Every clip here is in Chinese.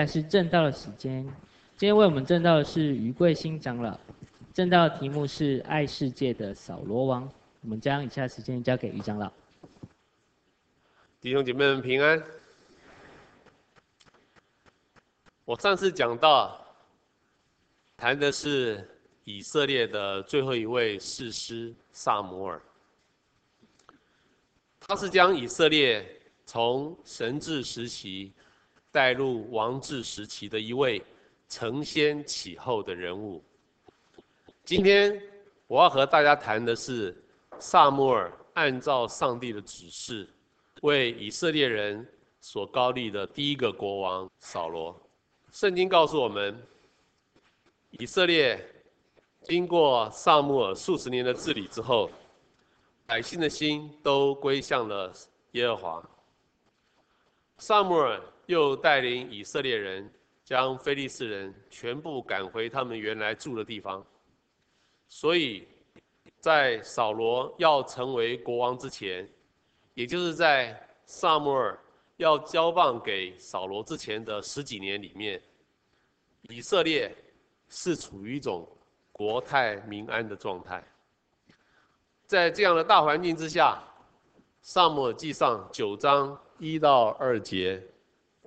但是正道的时间。今天为我们正道的是余贵新长老，正道的题目是爱世界的扫罗王。我们将以下时间交给余长老。弟兄姐妹们平安。我上次讲到，谈的是以色列的最后一位士师撒摩尔。他是将以色列从神治时期带入王治时期的一位承先启后的人物。今天我要和大家谈的是撒母耳按照上帝的指示，为以色列人所高立的第一个国王扫罗。圣经告诉我们，以色列经过撒母耳数十年的治理之后。百姓的心都归向了耶和华。撒母耳又带领以色列人将非利士人全部赶回他们原来住的地方。所以，在扫罗要成为国王之前，也就是在撒母耳要交棒给扫罗之前的十几年里面，以色列是处于一种国泰民安的状态。在这样的大环境之下，《撒母耳记上》九章一到二节，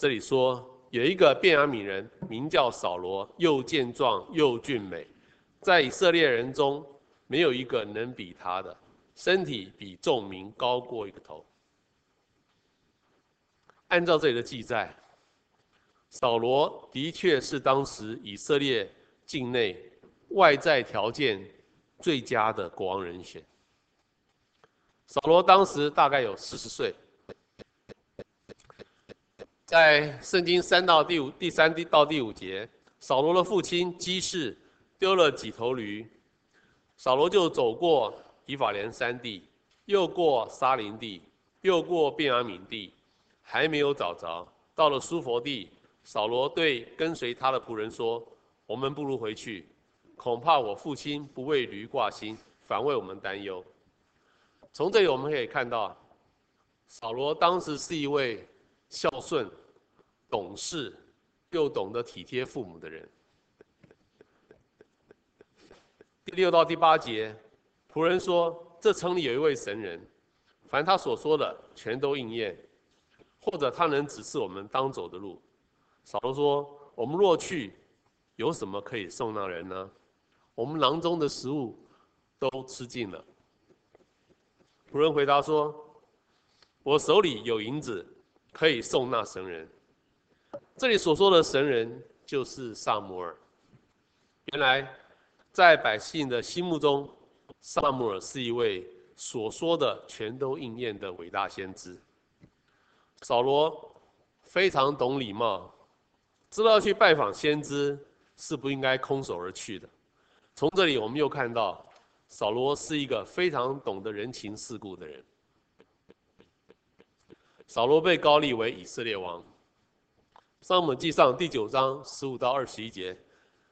这里说有一个便雅悯人，名叫扫罗，又健壮又俊美，在以色列人中没有一个能比他的，身体比众民高过一个头。按照这里的记载，扫罗的确是当时以色列境内外在条件最佳的国王人选。扫罗当时大概有四十岁，在圣经三到第五、第三第到第五节，扫罗的父亲基士丢了几头驴，扫罗就走过以法莲山地，又过沙林地，又过便雅悯地，还没有找着，到了苏弗地，扫罗对跟随他的仆人说：“我们不如回去，恐怕我父亲不为驴挂心，反为我们担忧。”从这里我们可以看到，扫罗当时是一位孝顺、懂事又懂得体贴父母的人。第六到第八节，仆人说：“这城里有一位神人，凡他所说的全都应验，或者他能指示我们当走的路。”扫罗说：“我们若去，有什么可以送那人呢？我们囊中的食物都吃尽了。”仆人回答说：“我手里有银子，可以送那神人。”这里所说的神人就是撒母耳。原来，在百姓的心目中，撒母耳是一位所说的全都应验的伟大先知。扫罗非常懂礼貌，知道去拜访先知是不应该空手而去的。从这里，我们又看到。扫罗是一个非常懂得人情世故的人。扫罗被膏立为以色列王。撒母耳记上第九章十五到二十一节，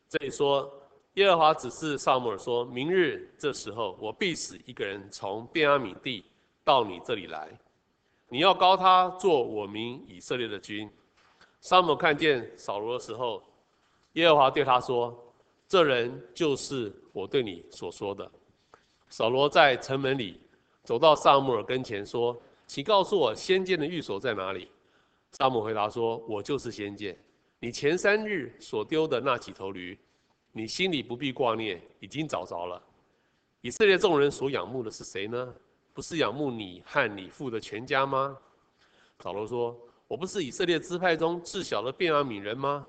这里说：耶和华指示撒母耳说：“明日这时候，我必使一个人从便雅悯地到你这里来，你要膏他做我民以色列的君。”撒母耳看见扫罗的时候，耶和华对他说：“这人就是我对你所说的。”扫罗在城门里走到撒母耳跟前说：“请告诉我先见的寓所在哪里？”撒母回答说：“我就是先见。你前三日所丢的那几头驴，你心里不必挂念，已经找着了。以色列众人所仰慕的是谁呢？不是仰慕你和你父的全家吗？”扫罗说：“我不是以色列支派中至小的便雅悯人吗？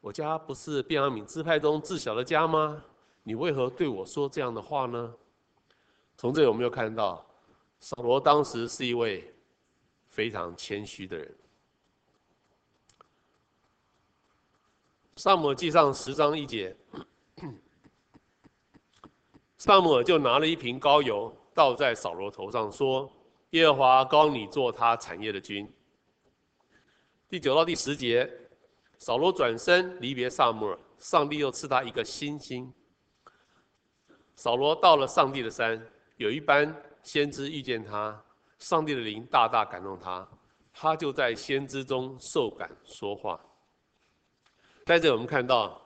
我家不是便雅悯支派中至小的家吗？你为何对我说这样的话呢？”从这里我们又看到，扫罗当时是一位非常谦虚的人。撒母耳记上十章一节，撒母耳就拿了一瓶膏油倒在扫罗头上，说：“耶和华膏你做他产业的君。”第九到第十节，扫罗转身离别撒母耳，上帝又赐他一个新心。扫罗到了上帝的山。有一班先知遇见他，上帝的灵大大感动他，他就在先知中受感说话。在这我们看到，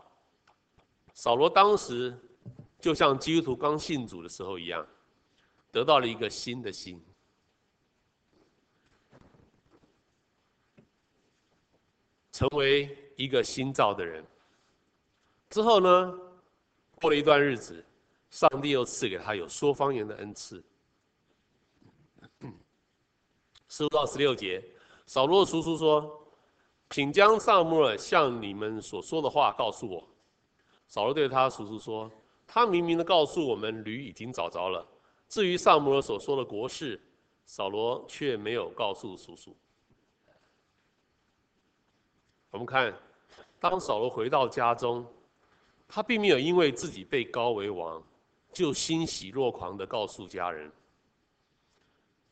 扫罗当时就像基督徒刚信主的时候一样，得到了一个新的心，成为一个新造的人。之后呢，过了一段日子，上帝又赐给他有说方言的恩赐。十五到十六节，扫罗叔叔说：“请将萨母尔向你们所说的话告诉我。”扫罗对他叔叔说：“他明明的告诉我们，驴已经找着了。至于萨母尔所说的国事，扫罗却没有告诉叔叔。”我们看，当扫罗回到家中，他并没有因为自己被高为王，就欣喜若狂的告诉家人。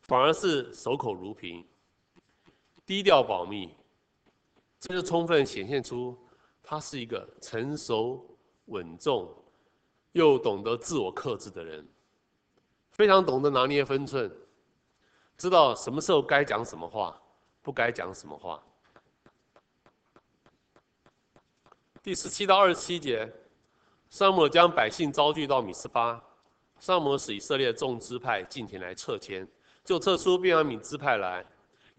反而是守口如瓶，低调保密，这就充分显现出他是一个成熟稳重又懂得自我克制的人，非常懂得拿捏分寸，知道什么时候该讲什么话，不该讲什么话。第十七到二十七节，上摩将百姓招聚到米斯巴，上摩使以色列众支派进前来撤迁。就撤出便雅悯支派来，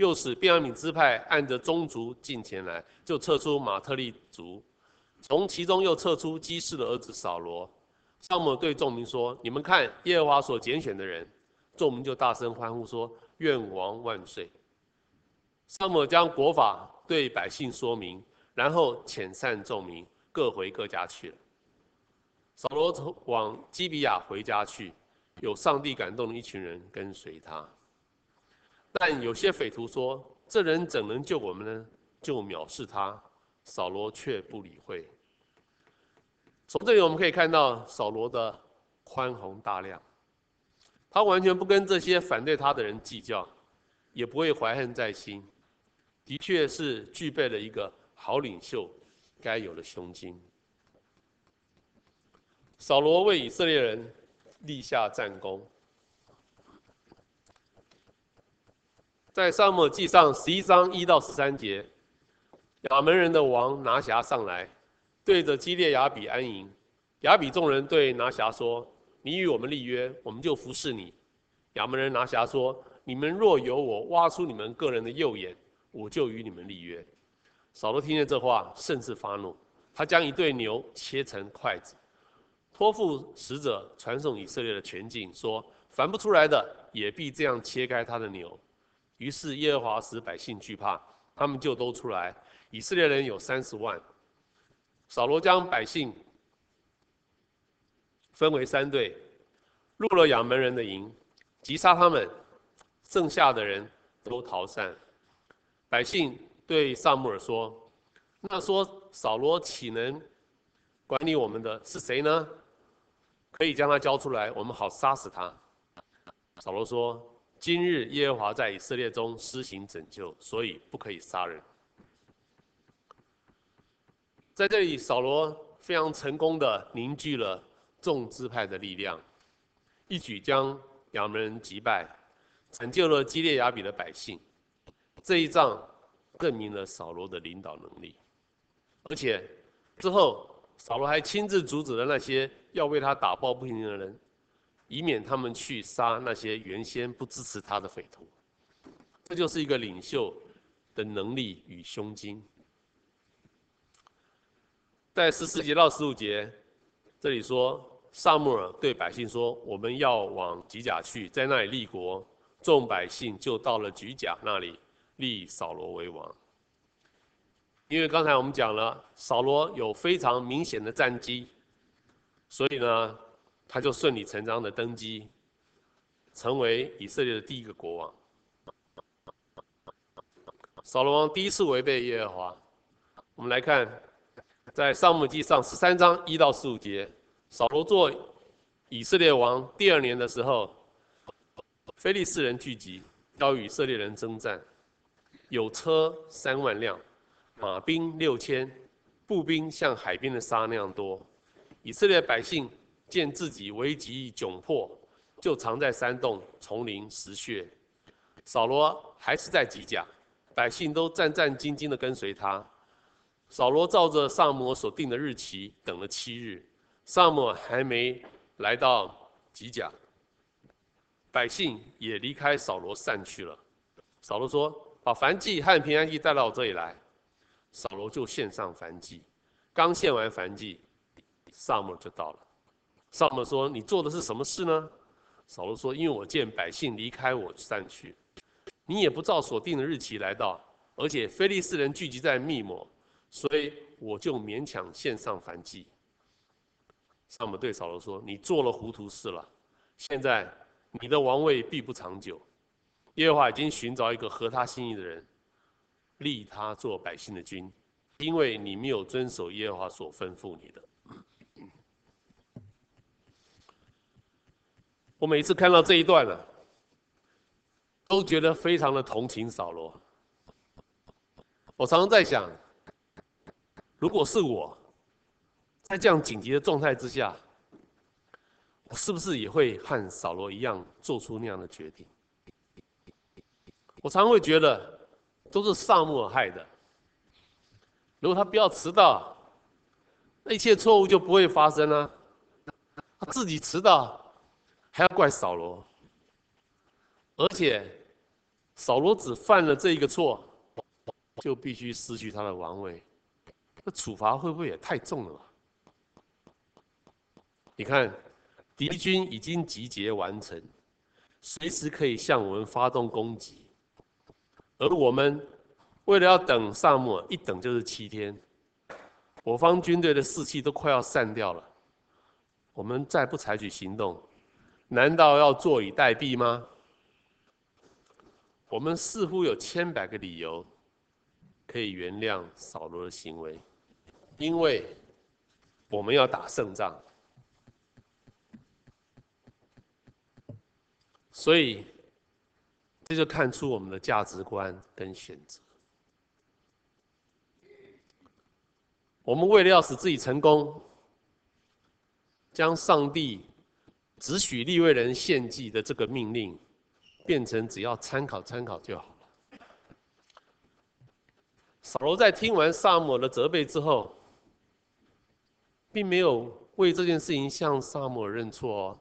又使便雅悯支派按着宗族进前来，就撤出马特利族，从其中又撤出基士的儿子扫罗。撒母对众民说：“你们看耶和华所拣选的人。”众民就大声欢呼说：“愿王万岁！”撒母将国法对百姓说明，然后遣散众民，各回各家去了。扫罗从往基比亚回家去。有上帝感动的一群人跟随他，但有些匪徒说：“这人怎能救我们呢？”就藐视他。扫罗却不理会。从这里我们可以看到扫罗的宽宏大量，他完全不跟这些反对他的人计较，也不会怀恨在心，的确是具备了一个好领袖该有的胸襟。扫罗为以色列人。立下战功，在撒母记上十一章一到十三节，亚扪人的王拿辖上来，对着基列雅比安营。雅比众人对拿辖说：“你与我们立约，我们就服侍你。”亚扪人拿辖说：“你们若由我挖出你们个人的右眼，我就与你们立约。”扫罗听见这话，甚是发怒，他将一对牛切成筷子。托付使者传送以色列的全境，说：“凡不出来的，也必这样切开他的牛。”于是耶和华使百姓惧怕，他们就都出来。以色列人有三十万。扫罗将百姓分为三队，入了亚扪人的营，击杀他们，剩下的人都逃散。百姓对撒母耳说：“那说扫罗岂能管理我们的是谁呢？”可以将他交出来，我们好杀死他。扫罗说：“今日耶和华在以色列中施行拯救，所以不可以杀人。”在这里，扫罗非常成功地凝聚了众支派的力量，一举将亚扪人击败，拯救了基列雅比的百姓。这一仗证明了扫罗的领导能力，而且之后。扫罗还亲自阻止了那些要为他打抱不平的人，以免他们去杀那些原先不支持他的匪徒。这就是一个领袖的能力与胸襟。在十四节到十五节，这里说，撒母耳对百姓说：“我们要往吉甲去，在那里立国。”众百姓就到了吉甲那里，立扫罗为王。因为刚才我们讲了，扫罗有非常明显的战绩，所以呢，他就顺理成章的登基，成为以色列的第一个国王。扫罗王第一次违背耶和华，我们来看，在撒母记上十三章一到十五节，扫罗做以色列王第二年的时候，非利士人聚集，要与以色列人征战，有车三万辆。马兵六千，步兵像海边的沙那样多。以色列百姓见自己危急窘迫，就藏在山洞、丛林、石穴。扫罗还是在吉甲，百姓都战战兢兢地跟随他。扫罗照着萨摩所定的日期等了七日，萨摩还没来到吉甲，百姓也离开扫罗散去了。扫罗说：“把燔祭和平安祭带到我这里来。”扫罗就献上燔祭，刚献完燔祭，萨摩就到了。撒母耳说：“你做的是什么事呢？”扫罗说：“因为我见百姓离开我散去，你也不照所定的日期来到，而且非利士人聚集在密抹。”所以我就勉强献上燔祭。撒母耳对扫罗说：“你做了糊涂事了。现在你的王位必不长久。耶和华已经寻找一个合他心意的人，立他做百姓的君，因为你没有遵守耶和华所吩咐你的。”我每次看到这一段呢，都觉得非常的同情扫罗。我常常在想。如果是我，在这样紧急的状态之下，我是不是也会和扫罗一样做出那样的决定？我常常会觉得，都是撒母耳害的。如果他不要迟到，那一切错误就不会发生了。他自己迟到，还要怪扫罗，而且扫罗只犯了这一个错，就必须失去他的王位。这处罚会不会也太重了？你看，敌军已经集结完成，随时可以向我们发动攻击，而我们为了要等撒母耳，一等就是七天，我方军队的士气都快要散掉了。我们再不采取行动，难道要坐以待毙吗？我们似乎有千百个理由可以原谅扫罗的行为。因为我们要打胜仗，所以这就看出我们的价值观跟选择。我们为了要使自己成功，将上帝只许利未人献祭的这个命令，变成只要参考参考就好了。扫罗在听完撒母耳的责备之后，并没有为这件事情向撒母耳认错哦，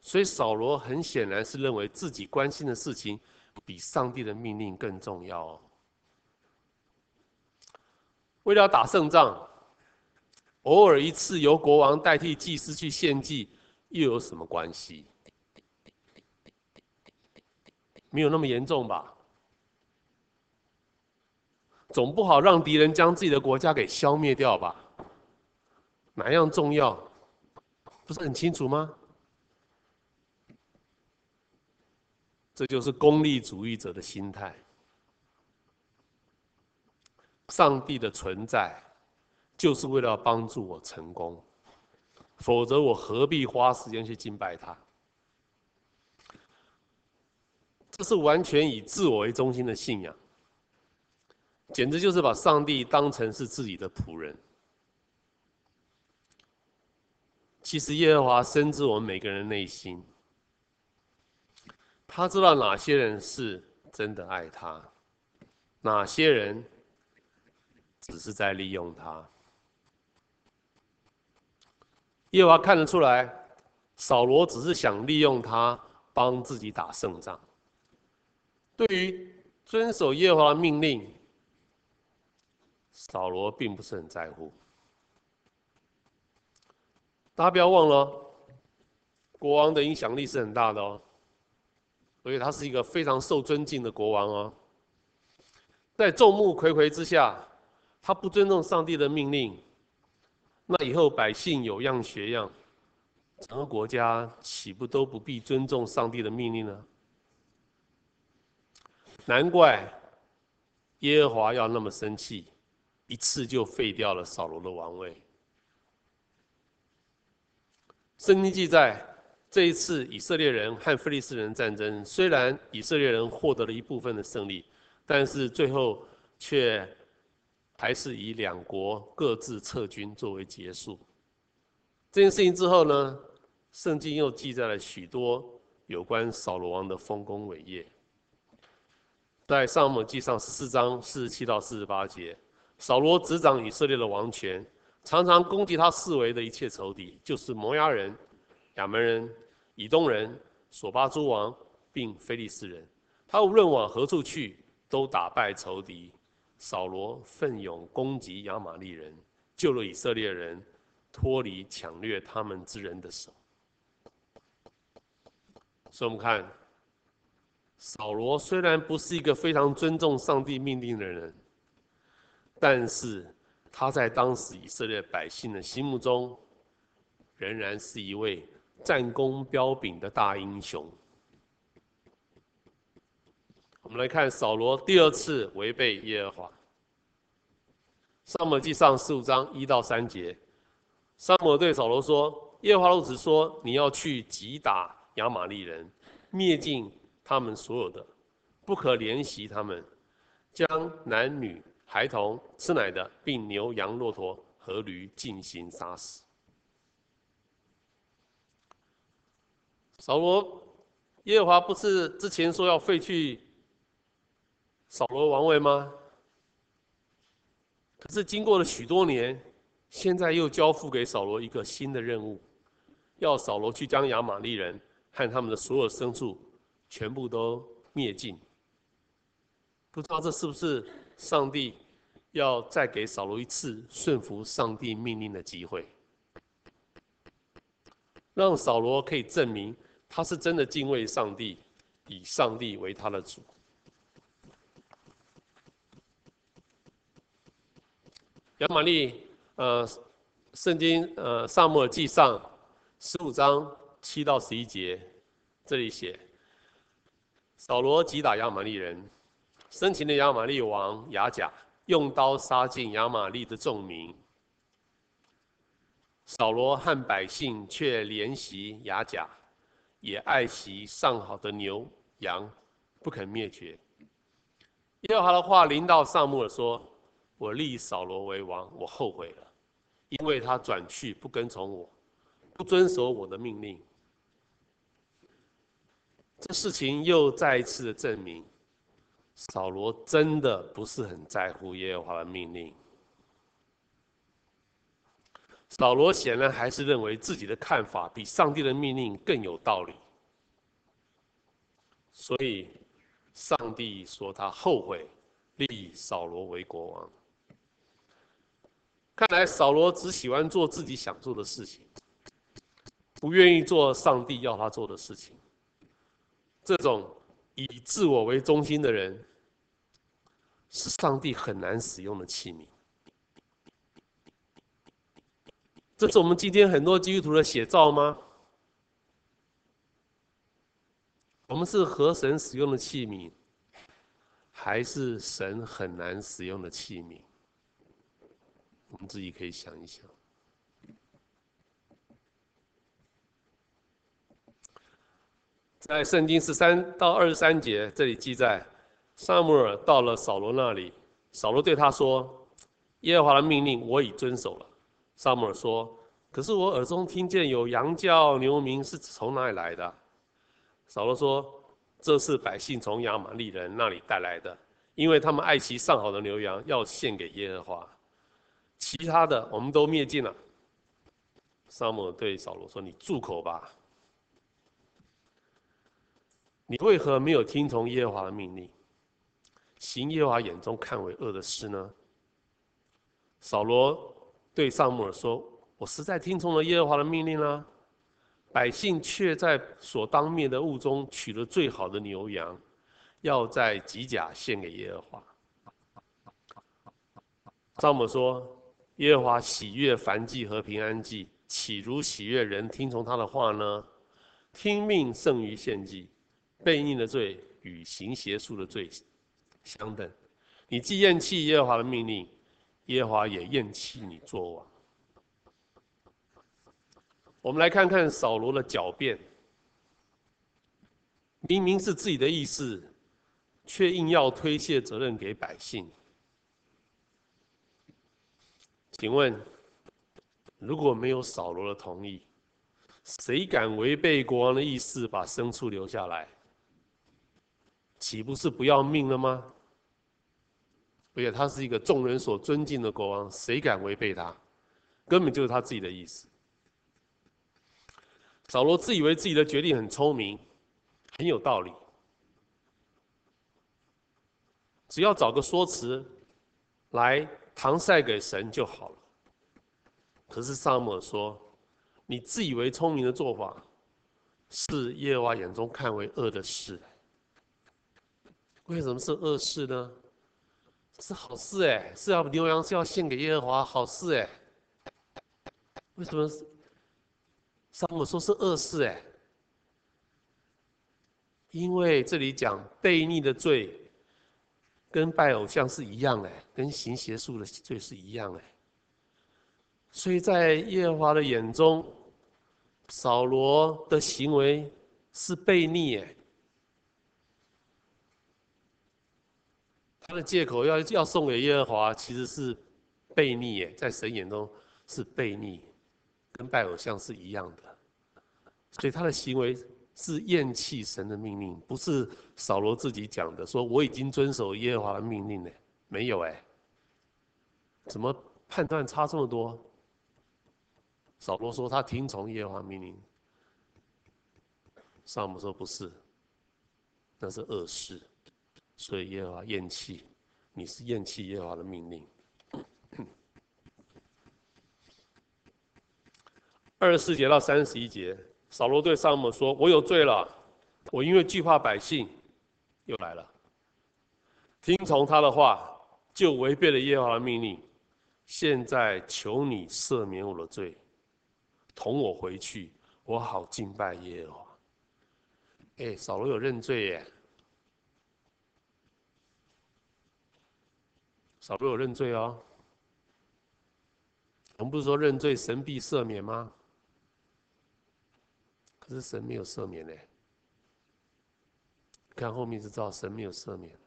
所以扫罗很显然是认为自己关心的事情比上帝的命令更重要哦。为了打胜仗，偶尔一次由国王代替祭司去献祭，又有什么关系？没有那么严重吧？总不好让敌人将自己的国家给消灭掉吧？哪样重要？不是很清楚吗？这就是功利主义者的心态。上帝的存在，就是为了帮助我成功，否则我何必花时间去敬拜他？这是完全以自我为中心的信仰，简直就是把上帝当成是自己的仆人。其实耶和华深知我们每个人的内心，他知道哪些人是真的爱他，哪些人只是在利用他。耶和华看得出来，扫罗只是想利用他帮自己打胜仗。对于遵守耶和华的命令，扫罗并不是很在乎。大家不要忘了，国王的影响力是很大的哦，所以他是一个非常受尊敬的国王哦。在众目睽睽之下，他不尊重上帝的命令，那以后百姓有样学样，整个国家岂不都不必尊重上帝的命令呢？难怪耶和华要那么生气，一次就废掉了扫罗的王位。圣经记载，这一次以色列人和非利士人战争，虽然以色列人获得了一部分的胜利，但是最后却还是以两国各自撤军作为结束。这件事情之后呢，圣经又记载了许多有关扫罗王的丰功伟业。在上母记上十四章四十七到四十八节，扫罗执掌以色列的王权，常常攻击他四围的一切仇敌，就是摩押人、亚扪人、以东人、索巴诸王，并非利士人。他无论往何处去，都打败仇敌。扫罗奋勇攻击亚玛力人，救了以色列人脱离抢掠他们之人的手。所以，我们看，扫罗虽然不是一个非常尊重上帝命令的人。但是他在当时以色列百姓的心目中，仍然是一位战功彪炳的大英雄。我们来看扫罗第二次违背耶和华。撒母记上十五章一到三节，撒母对扫罗说：“耶和华如此说，你要去击打亚玛力人，灭尽他们所有的，不可怜惜他们，将男女。”孩童、吃奶的，并牛羊骆驼和驴尽行杀死。扫罗，耶和华不是之前说要废去扫罗王位吗？可是经过了许多年，现在又交付给扫罗一个新的任务，要扫罗去将亚玛力人和他们的所有牲畜全部都灭尽。不知道这是不是？上帝要再给扫罗一次顺服上帝命令的机会，让扫罗可以证明他是真的敬畏上帝，以上帝为他的主。亚玛利，呃，圣经呃撒母耳记上十五章七到十一节，这里写扫罗击打亚玛力人。生擒的亚玛力王亚甲用刀杀尽亚玛利的众民，扫罗和百姓却怜惜亚甲，也爱惜上好的牛羊，不肯灭绝。耶和华的话临到撒母耳说：“我立扫罗为王，我后悔了，因为他转去不跟从我，不遵守我的命令。”这事情又再一次的证明。扫罗真的不是很在乎耶和华的命令。扫罗显然还是认为自己的看法比上帝的命令更有道理，所以上帝说他后悔立扫罗为国王。看来扫罗只喜欢做自己想做的事情，不愿意做上帝要他做的事情。这种以自我为中心的人，是上帝很难使用的器皿。这是我们今天很多基督徒的写照吗？我们是合神使用的器皿，还是神很难使用的器皿？我们自己可以想一想。在圣经十三到二十三节，这里记载。撒母耳到了扫罗那里，扫罗对他说：“耶和华的命令我已遵守了。”撒母耳说：“可是我耳中听见有羊叫、牛鸣，是从哪里来的？”扫罗说：“这是百姓从亚玛力人那里带来的，因为他们爱惜上好的牛羊，要献给耶和华。其他的我们都灭尽了。”撒母耳对扫罗说：“你住口吧！你为何没有听从耶和华的命令？”行耶和华眼中看为恶的事呢？扫罗对撒母尔说：“我实在听从了耶和华的命令啦，百姓却在所当灭的物中取了最好的牛羊，要在吉甲献给耶和华。”撒母耳说：“耶和华喜悦燔祭和平安祭，岂如喜悦人听从他的话呢？听命胜于献祭，悖逆的罪与行邪术的罪。”相等，你既厌弃耶和华的命令，耶和华也厌弃你作王。我们来看看扫罗的狡辩，明明是自己的意思，却硬要推卸责任给百姓。请问，如果没有扫罗的同意，谁敢违背国王的意思把牲畜留下来？岂不是不要命了吗？而且他是一个众人所尊敬的国王，谁敢违背他？根本就是他自己的意思。扫罗自以为自己的决定很聪明，很有道理，只要找个说辞来搪塞给神就好了。可是撒母耳说：“你自以为聪明的做法，是耶和华眼中看为恶的事。为什么是恶事呢？是好事哎，是要牛羊是要献给耶和华，好事哎。为什么？”撒母耳说是恶事哎，因为这里讲悖逆的罪，跟拜偶像是一样的，跟行邪术的罪是一样的。所以在耶和华的眼中，扫罗的行为是悖逆哎，他的借口要要送给耶和华，其实是悖逆哎，在神眼中是悖逆。跟拜偶像是一样的，所以他的行为是厌弃神的命令，不是扫罗自己讲的，说我已经遵守耶和华的命令呢，没有哎，怎么判断差这么多？扫罗说他听从耶和华命令，撒母说不是，那是恶事，所以耶和华厌弃，你是厌弃耶和华的命令。二十四节到三十一节，扫罗对撒母说：“我有罪了，我因为惧怕百姓，又来了，听从他的话，就违背了耶和华的命令。现在求你赦免我的罪，同我回去，我好敬拜耶和华。”哎，扫罗有认罪耶，扫罗有认罪哦。我们不是说认罪神必赦免吗？是神没有赦免呢，看后面就知道神没有赦免。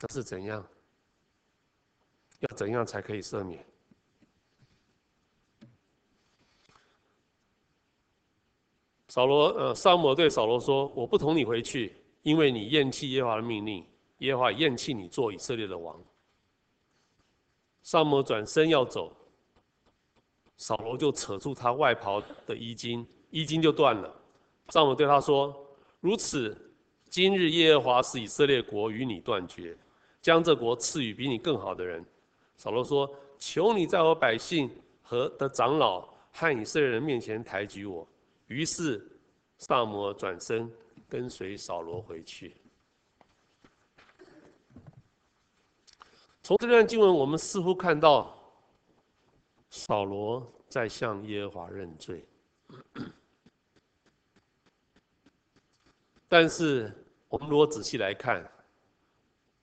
那是怎样？要怎样才可以赦免？扫罗呃，撒母对扫罗说：“我不同你回去，因为你厌弃耶和华的命令，耶和华厌弃你做以色列的王。”撒母转身要走，扫罗就扯住他外袍的衣襟。衣襟就断了，撒母对他说：“如此，今日耶和华使以色列国与你断绝，将这国赐予比你更好的人。”扫罗说：“求你在我百姓和的长老和以色列人面前抬举我。”于是撒母转身跟随扫罗回去。从这段经文，我们似乎看到扫罗在向耶和华认罪。但是，我们如果仔细来看，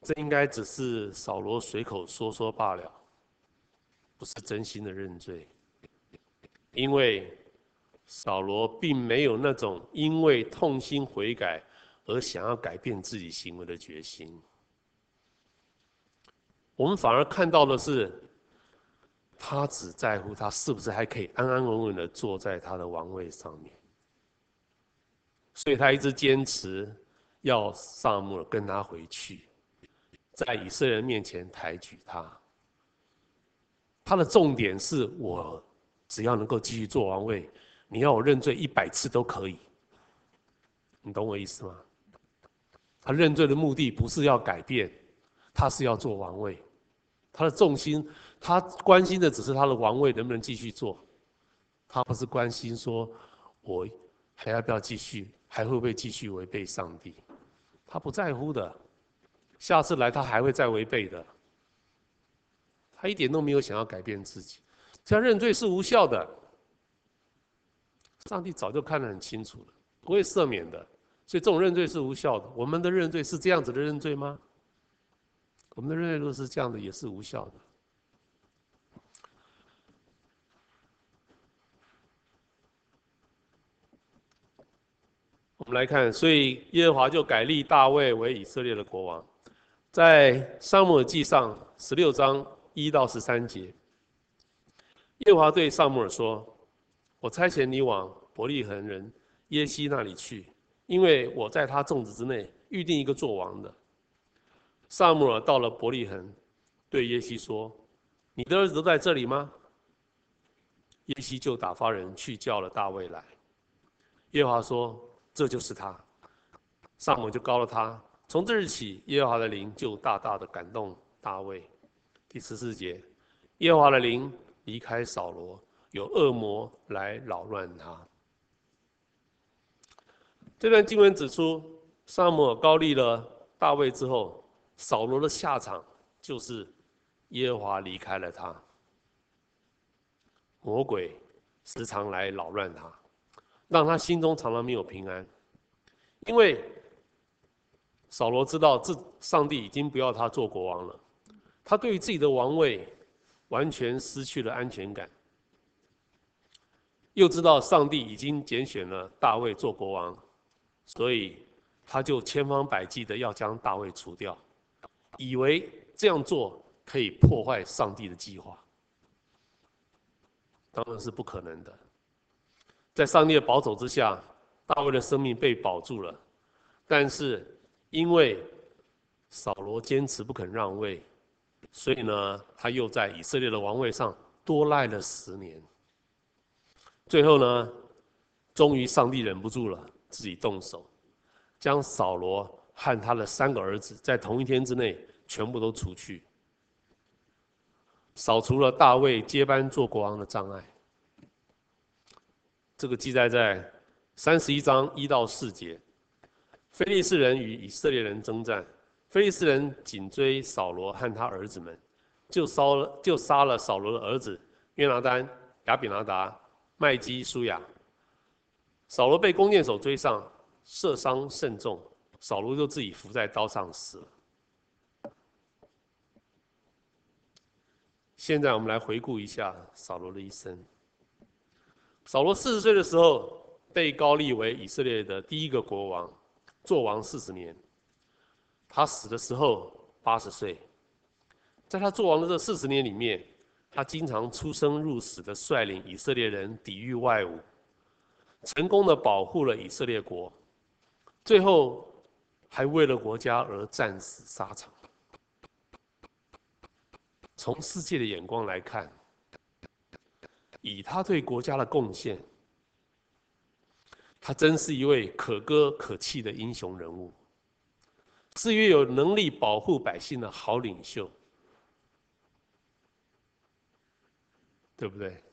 这应该只是扫罗随口说说罢了，不是真心的认罪。因为扫罗并没有那种因为痛心悔改而想要改变自己行为的决心。我们反而看到的是，他只在乎他是不是还可以安安稳稳的坐在他的王位上面。所以他一直坚持要撒母耳跟他回去，在以色列人面前抬举他。他的重点是我只要能够继续做王位，你要我认罪一百次都可以。你懂我意思吗？他认罪的目的不是要改变，他是要做王位。他的重心，他关心的只是他的王位能不能继续做，他不是关心说我还要不要继续。还会不会继续违背上帝？他不在乎的，下次来他还会再违背的。他一点都没有想要改变自己，这样认罪是无效的。上帝早就看得很清楚了，不会赦免的。所以这种认罪是无效的。我们的认罪是这样子的认罪吗？我们的认罪如果是这样的，也是无效的。我们来看，所以耶和华就改立大卫为以色列的国王。在撒母耳记上十六章一到十三节，耶和华对撒母耳说：“我差遣你往伯利恒人耶西那里去，因为我在他众子之内预定一个做王的。撒母耳到了伯利恒，对耶西说：“你的儿子都在这里吗？”耶西就打发人去叫了大卫来。耶和华说：“这就是他。”撒母就膏了他。从这日起，耶和华的灵就大大的感动大卫。第十四节，耶和华的灵离开扫罗，有恶魔来扰乱他。这段经文指出，撒母耳膏立了大卫之后，扫罗的下场就是耶和华离开了他。魔鬼时常来扰乱他，让他心中常常没有平安，因为扫罗知道，这上帝已经不要他做国王了，他对于自己的王位完全失去了安全感，又知道上帝已经拣选了大卫做国王，所以他就千方百计的要将大卫除掉，以为这样做可以破坏上帝的计划。当然是不可能的。在上帝的保守之下，大卫的生命被保住了。但是因为扫罗坚持不肯让位，所以呢，他又在以色列的王位上多赖了十年。最后呢，终于上帝忍不住了，自己动手，将扫罗和他的三个儿子在同一天之内全部都除去。扫除了大卫接班做国王的障碍。这个记载在三十一章一到四节。非利士人与以色列人争战，非利士人紧追扫罗和他儿子们，就烧了就杀了扫罗的儿子约拿单、亚比拿达、麦基舒亚。扫罗被弓箭手追上，射伤甚重，扫罗就自己伏在刀上死了。现在我们来回顾一下扫罗的一生。扫罗四十岁的时候被高立为以色列的第一个国王，做王四十年。他死的时候八十岁。在他做王的这四十年里面，他经常出生入死的率领以色列人抵御外侮，成功的保护了以色列国，最后还为了国家而战死沙场。从世界的眼光来看，以他对国家的贡献，他真是一位可歌可泣的英雄人物，是一位有能力保护百姓的好领袖，对不对？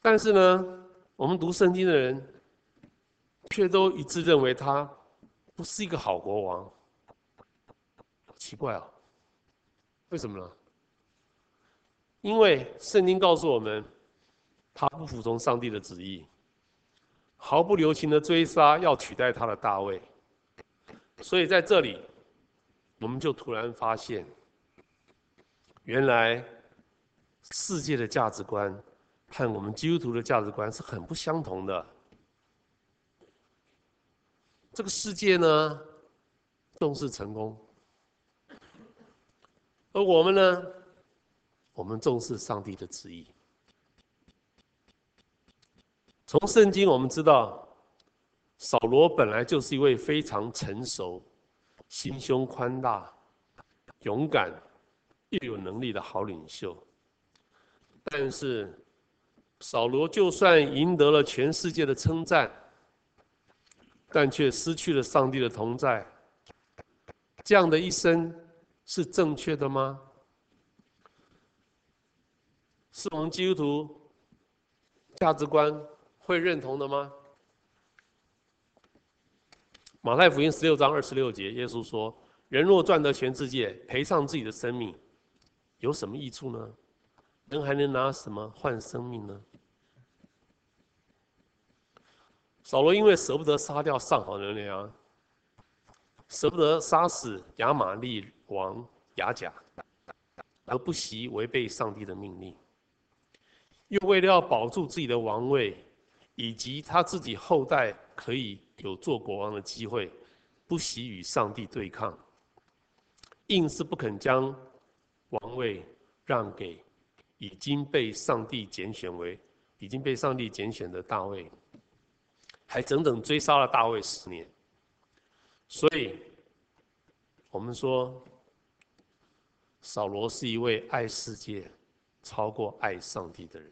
但是呢，我们读圣经的人，却都一致认为他不是一个好国王，奇怪啊。为什么呢？因为圣经告诉我们，他不服从上帝的旨意，毫不留情的追杀要取代他的大卫。所以在这里，我们就突然发现，原来世界的价值观和我们基督徒的价值观是很不相同的。这个世界呢，重视成功。而我们呢，我们重视上帝的旨意。从圣经我们知道，扫罗本来就是一位非常成熟、心胸宽大、勇敢又有能力的好领袖。但是，扫罗就算赢得了全世界的称赞，但却失去了上帝的同在。这样的一生。是正确的吗？是我们基督徒价值观会认同的吗？马太福音十六章二十六节，耶稣说：“人若赚得全世界，赔上自己的生命，有什么益处呢？人还能拿什么换生命呢？”扫罗因为舍不得杀掉上好的羊，舍不得杀死亚玛利。王亚甲，而不惜违背上帝的命令，又为了要保住自己的王位，以及他自己后代可以有做国王的机会，不惜与上帝对抗，硬是不肯将王位让给已经被上帝拣选为已经被上帝拣选的大卫，还整整追杀了大卫十年，所以。我们说，扫罗是一位爱世界超过爱上帝的人。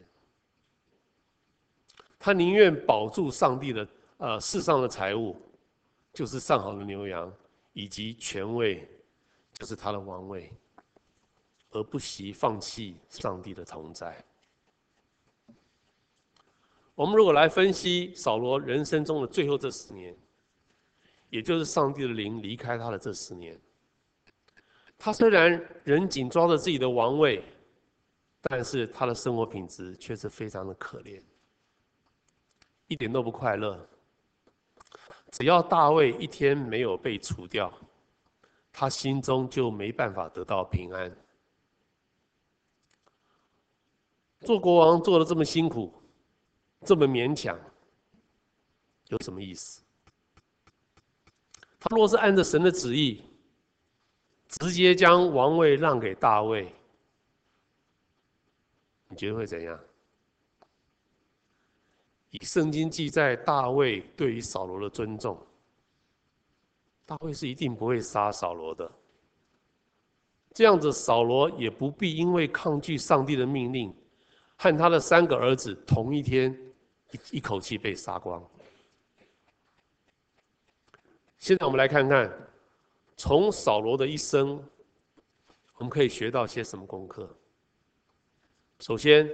他宁愿保住上帝的呃世上的财物，就是上好的牛羊，以及权位，就是他的王位，而不惜放弃上帝的同在。我们如果来分析扫罗人生中的最后这十年，也就是上帝的灵离开他的这十年，他虽然仍紧抓着自己的王位，但是他的生活品质却是非常的可怜。一点都不快乐。只要大卫一天没有被除掉，他心中就没办法得到平安。做国王做得这么辛苦，这么勉强，有什么意思？他若是按着神的旨意，直接将王位让给大卫，你觉得会怎样？以圣经记载大卫对于扫罗的尊重，大卫是一定不会杀扫罗的。这样子，扫罗也不必因为抗拒上帝的命令，和他的三个儿子同一天一一口气被杀光。现在我们来看看，从扫罗的一生，我们可以学到些什么功课？首先，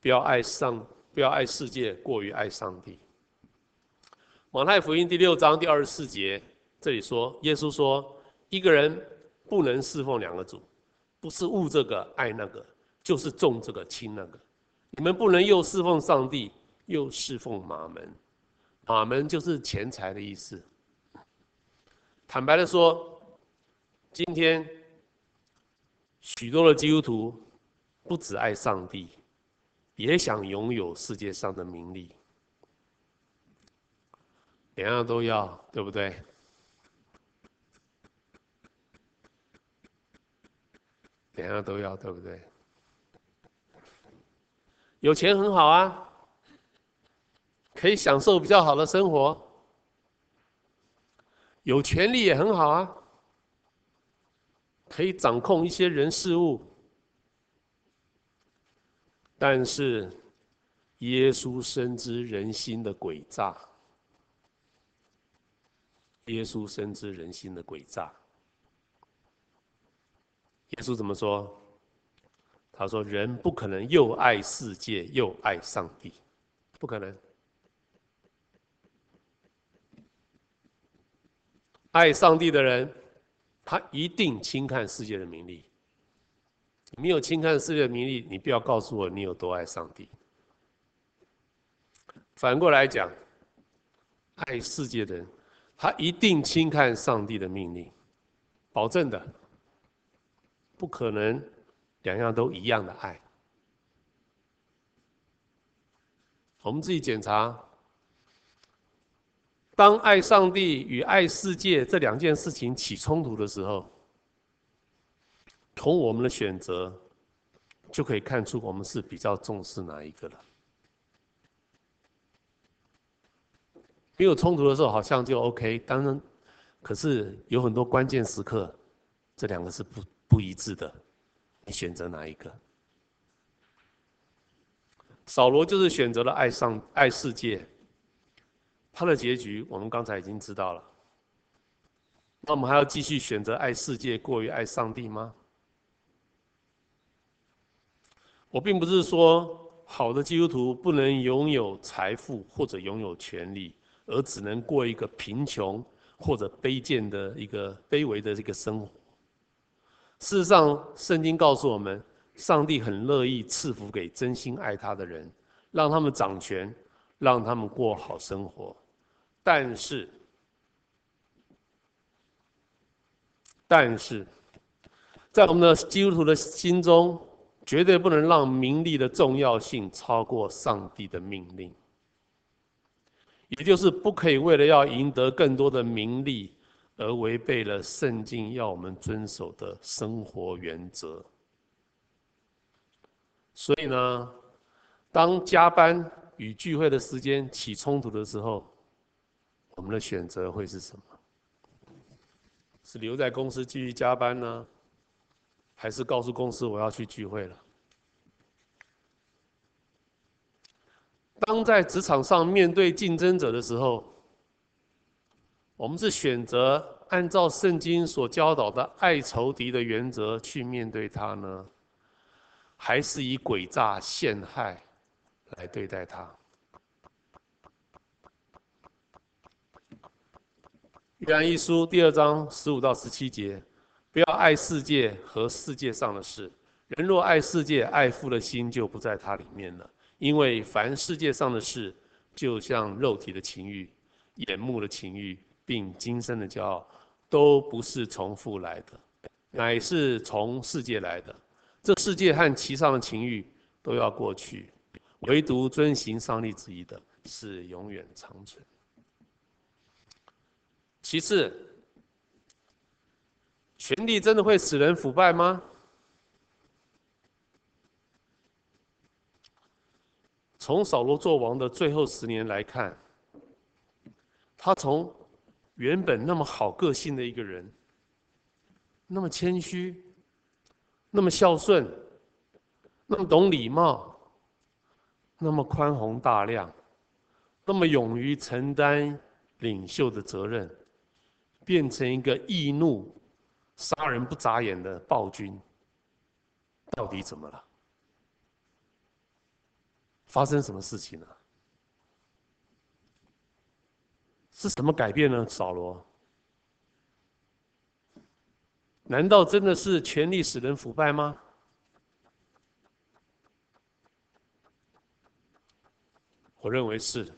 不要爱上。不要爱世界，过于爱上帝。马太福音第六章第二十四节，这里说，耶稣说，一个人不能侍奉两个主，不是恶这个爱那个，就是重这个轻那个。你们不能又侍奉上帝，又侍奉马门。马门就是钱财的意思。坦白的说，今天许多的基督徒不只爱上帝。也想拥有世界上的名利，两样都要，对不对？两样都要，对不对？有钱很好啊，可以享受比较好的生活；有权利也很好啊，可以掌控一些人事物。但是，耶稣深知人心的诡诈。耶稣深知人心的诡诈。耶稣怎么说？他说：“人不可能又爱世界又爱上帝，不可能。爱上帝的人，他一定轻看世界的名利。”没有轻看世界的名利，你不要告诉我你有多爱上帝。反过来讲，爱世界的人，他一定轻看上帝的命令，保证的，不可能两样都一样的爱。我们自己检查，当爱上帝与爱世界这两件事情起冲突的时候。从我们的选择，就可以看出我们是比较重视哪一个了。没有冲突的时候，好像就 OK。当然，可是有很多关键时刻，这两个是不不一致的。你选择哪一个？扫罗就是选择了爱上爱世界，他的结局我们刚才已经知道了。那我们还要继续选择爱世界过于爱上帝吗？我并不是说好的基督徒不能拥有财富或者拥有权力，而只能过一个贫穷或者卑贱的一个卑微的这个生活。事实上，圣经告诉我们，上帝很乐意赐福给真心爱他的人，让他们掌权，让他们过好生活。但是，但是在我们的基督徒的心中，绝对不能让名利的重要性超过上帝的命令，也就是不可以为了要赢得更多的名利，而违背了圣经要我们遵守的生活原则。所以呢，当加班与聚会的时间起冲突的时候，我们的选择会是什么？是留在公司继续加班呢，还是告诉公司我要去聚会了？当在职场上面对竞争者的时候，我们是选择按照圣经所教导的爱仇敌的原则去面对他呢，还是以诡诈陷害来对待他？约翰一书第二章十五到十七节，不要爱世界和世界上的事。人若爱世界，爱父的心就不在他里面了。因为凡世界上的事，就像肉体的情欲、眼目的情欲，并今生的骄傲，都不是从父来的，乃是从世界来的。这世界和其上的情欲都要过去，唯独遵行上帝旨意的，是永远长存。其次，权力真的会使人腐败吗？从扫罗做王的最后十年来看，他从原本那么好个性的一个人，那么谦虚，那么孝顺，那么懂礼貌，那么宽宏大量，那么勇于承担领袖的责任，变成一个易怒、杀人不眨眼的暴君，到底怎么了？发生什么事情了？是什么改变呢？扫罗？难道真的是权力使人腐败吗？我认为是，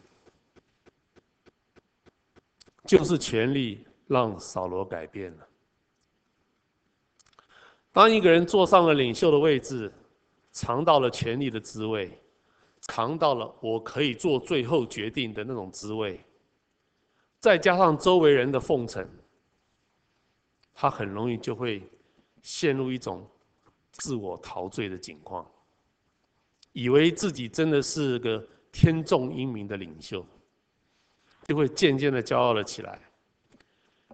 就是权力让扫罗改变了。当一个人坐上了领袖的位置，尝到了权力的滋味。尝到了我可以做最后决定的那种滋味，再加上周围人的奉承，他很容易就会陷入一种自我陶醉的境况，以为自己真的是个天纵英明的领袖，就会渐渐的骄傲了起来，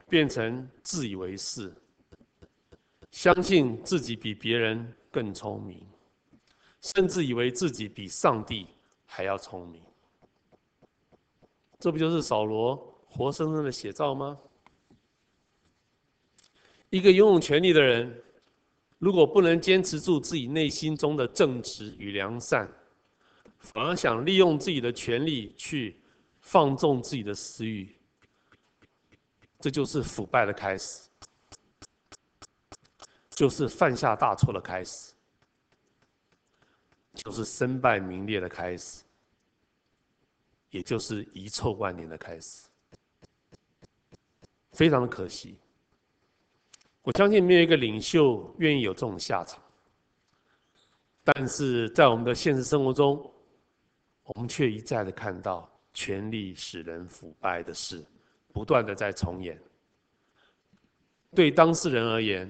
变成自以为是，相信自己比别人更聪明。甚至以为自己比上帝还要聪明，这不就是扫罗活生生的写照吗？一个拥有权力的人，如果不能坚持住自己内心中的正直与良善，反而想利用自己的权力去放纵自己的私欲，这就是腐败的开始，就是犯下大错的开始。就是身败名裂的开始，也就是遗臭万年的开始，非常的可惜。我相信没有一个领袖愿意有这种下场，但是在我们的现实生活中，我们却一再的看到权力使人腐败的事，不断的在重演。对当事人而言，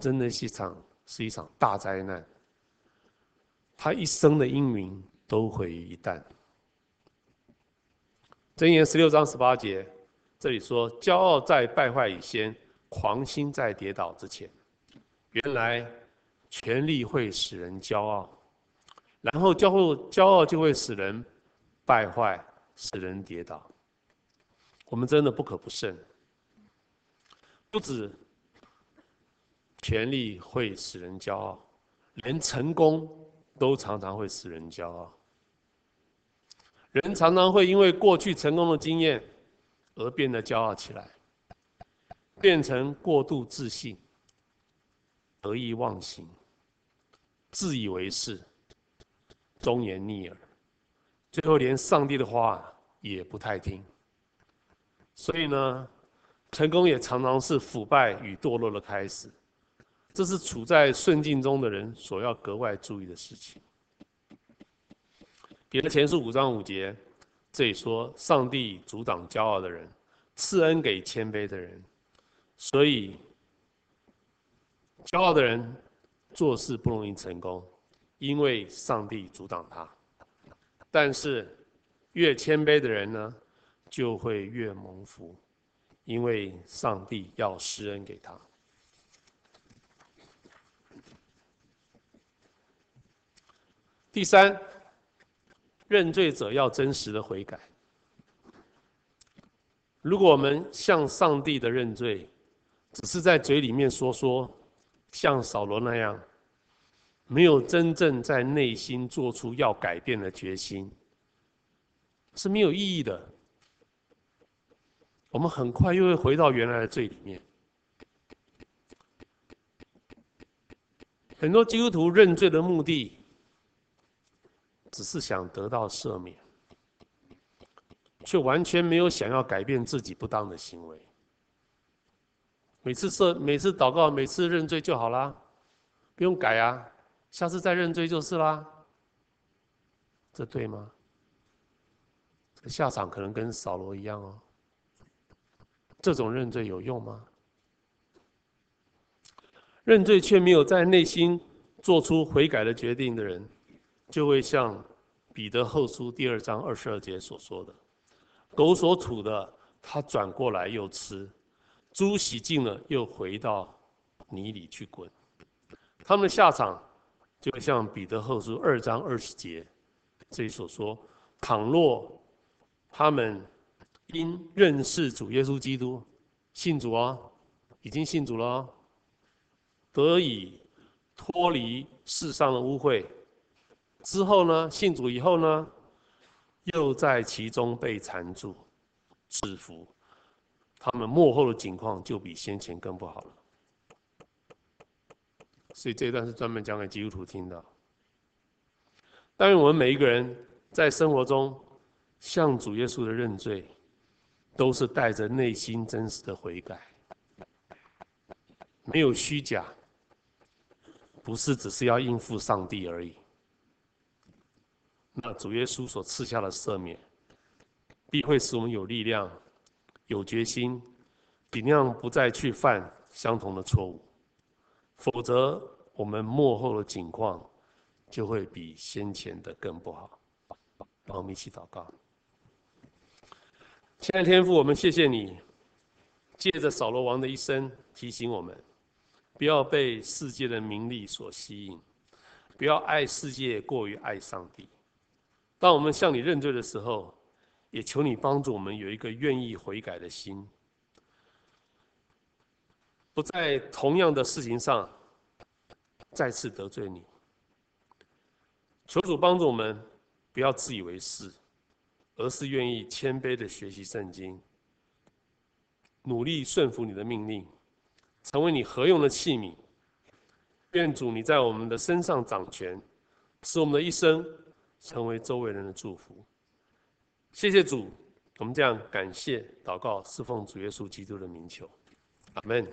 真的是一场是一场大灾难。他一生的英名都毁于一旦。箴言十六章十八节，这里说：“骄傲在败坏以先，狂心在跌倒之前。”原来权力会使人骄傲，然后骄傲骄傲就会使人败坏，使人跌倒。我们真的不可不慎。不止权力会使人骄傲，连成功。都常常会使人骄傲，人常常会因为过去成功的经验而变得骄傲起来，变成过度自信、得意忘形、自以为是、忠言逆耳，最后连上帝的话也不太听。所以呢，成功也常常是腐败与堕落的开始。这是处在顺境中的人所要格外注意的事情。彼得前书五章五节，这里说：“上帝阻挡骄傲的人，赐恩给谦卑的人。”所以，骄傲的人做事不容易成功，因为上帝阻挡他。但是，越谦卑的人呢，就会越蒙福，因为上帝要施恩给他。第三，认罪者要真实的悔改。如果我们向上帝的认罪，只是在嘴里面说说，像扫罗那样，没有真正在内心做出要改变的决心，是没有意义的。我们很快又会回到原来的罪里面。很多基督徒认罪的目的，只是想得到赦免。却完全没有想要改变自己不当的行为。每次设、每次祷告、每次认罪就好啦，不用改啊，下次再认罪就是啦。这对吗？这下场可能跟扫罗一样哦。这种认罪有用吗？认罪却没有在内心做出悔改的决定的人，就会像彼得后书第二章二十二节所说的。狗所吐的，它转过来又吃；猪洗净了，又回到泥里去滚。他们的下场，就像彼得后书二章二十节这里所说：倘若他们因认识主耶稣基督，信主啊，已经信主了，得以脱离世上的污秽，之后呢，信主以后呢？又在其中被缠住、制服，他们幕后的境况就比先前更不好了。所以这一段是专门讲给基督徒听的。但愿我们每一个人在生活中向主耶稣的认罪，都是带着内心真实的悔改，没有虚假，不是只是要应付上帝而已。那主耶稣所赐下的赦免，必会使我们有力量、有决心，尽量不再去犯相同的错误。否则，我们末后的境况就会比先前的更不好。让我们一起祷告。亲爱的天父，我们谢谢你，借着扫罗王的一生提醒我们，不要被世界的名利所吸引，不要爱世界过于爱上帝。当我们向你认罪的时候，也求你帮助我们有一个愿意悔改的心，不在同样的事情上再次得罪你。求主帮助我们，不要自以为是，而是愿意谦卑的学习圣经，努力顺服你的命令，成为你合用的器皿。愿主你在我们的身上掌权，使我们的一生。成为周围人的祝福。谢谢主，我们这样感谢祷告，侍奉主耶稣基督的名求，阿门。